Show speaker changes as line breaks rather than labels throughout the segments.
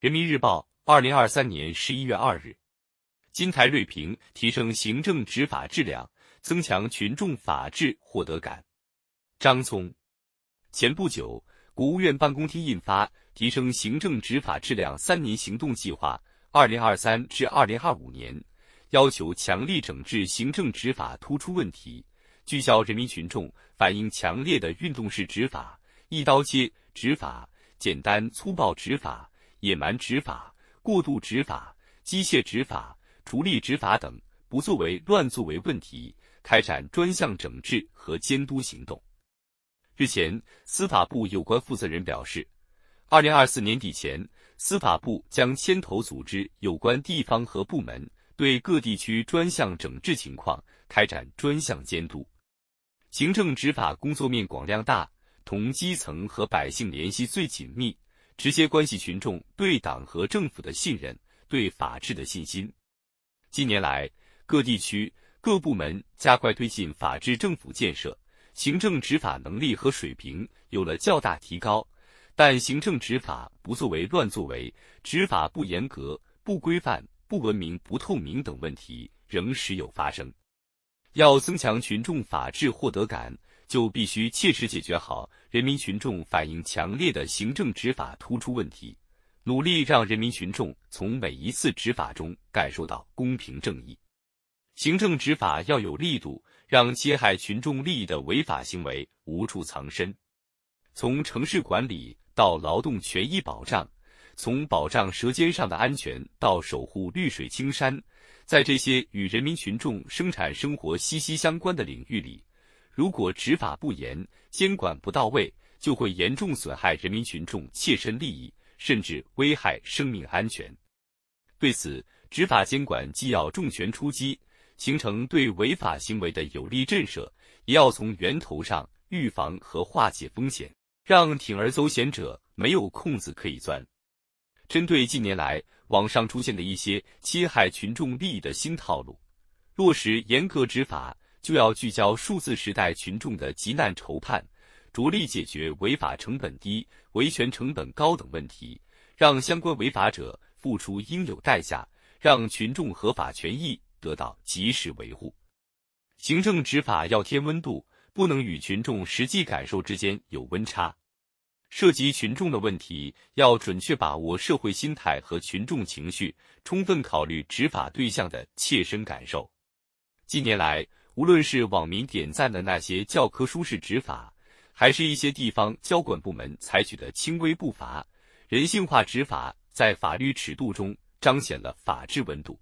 人民日报，二零二三年十一月二日，金台锐评：提升行政执法质量，增强群众法治获得感。张聪，前不久，国务院办公厅印发《提升行政执法质量三年行动计划（二零二三至二零二五年）》，要求强力整治行政执法突出问题，聚焦人民群众反映强烈的运动式执法、一刀切执法、简单粗暴执法。野蛮执法、过度执法、机械执法、逐利执法等不作为、乱作为问题，开展专项整治和监督行动。日前，司法部有关负责人表示，二零二四年底前，司法部将牵头组织有关地方和部门，对各地区专项整治情况开展专项监督。行政执法工作面广量大，同基层和百姓联系最紧密。直接关系群众对党和政府的信任、对法治的信心。近年来，各地区各部门加快推进法治政府建设，行政执法能力和水平有了较大提高。但行政执法不作为、乱作为、执法不严格、不规范、不文明、不透明等问题仍时有发生。要增强群众法治获得感。就必须切实解决好人民群众反映强烈的行政执法突出问题，努力让人民群众从每一次执法中感受到公平正义。行政执法要有力度，让侵害群众利益的违法行为无处藏身。从城市管理到劳动权益保障，从保障舌尖上的安全到守护绿水青山，在这些与人民群众生产生活息息相关的领域里。如果执法不严、监管不到位，就会严重损害人民群众切身利益，甚至危害生命安全。对此，执法监管既要重拳出击，形成对违法行为的有力震慑，也要从源头上预防和化解风险，让铤而走险者没有空子可以钻。针对近年来网上出现的一些侵害群众利益的新套路，落实严格执法。就要聚焦数字时代群众的急难愁盼，着力解决违法成本低、维权成本高等问题，让相关违法者付出应有代价，让群众合法权益得到及时维护。行政执法要添温度，不能与群众实际感受之间有温差。涉及群众的问题，要准确把握社会心态和群众情绪，充分考虑执法对象的切身感受。近年来，无论是网民点赞的那些教科书式执法，还是一些地方交管部门采取的轻微不罚、人性化执法，在法律尺度中彰显了法治温度。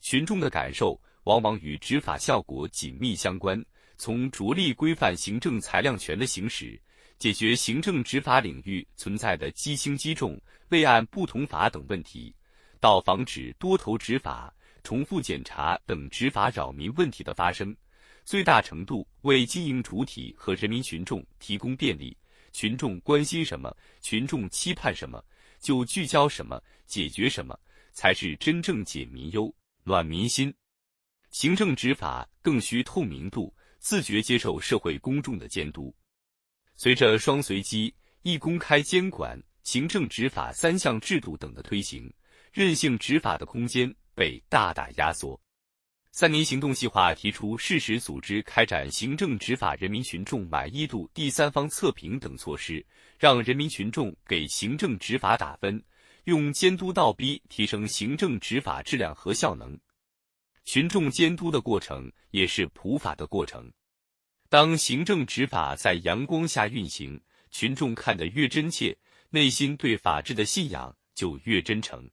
群众的感受往往与执法效果紧密相关。从着力规范行政裁量权的行使，解决行政执法领域存在的积轻畸重、未按不同法等问题，到防止多头执法。重复检查等执法扰民问题的发生，最大程度为经营主体和人民群众提供便利。群众关心什么，群众期盼什么，就聚焦什么，解决什么，才是真正解民忧、暖民心。行政执法更需透明度，自觉接受社会公众的监督。随着双随机、一公开监管、行政执法三项制度等的推行，任性执法的空间。被大大压缩。三年行动计划提出，适时组织开展行政执法人民群众满意度第三方测评等措施，让人民群众给行政执法打分，用监督倒逼提升行政执法质量和效能。群众监督的过程也是普法的过程。当行政执法在阳光下运行，群众看得越真切，内心对法治的信仰就越真诚。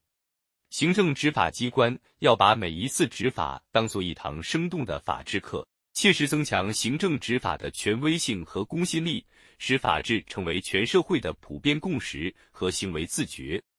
行政执法机关要把每一次执法当做一堂生动的法治课，切实增强行政执法的权威性和公信力，使法治成为全社会的普遍共识和行为自觉。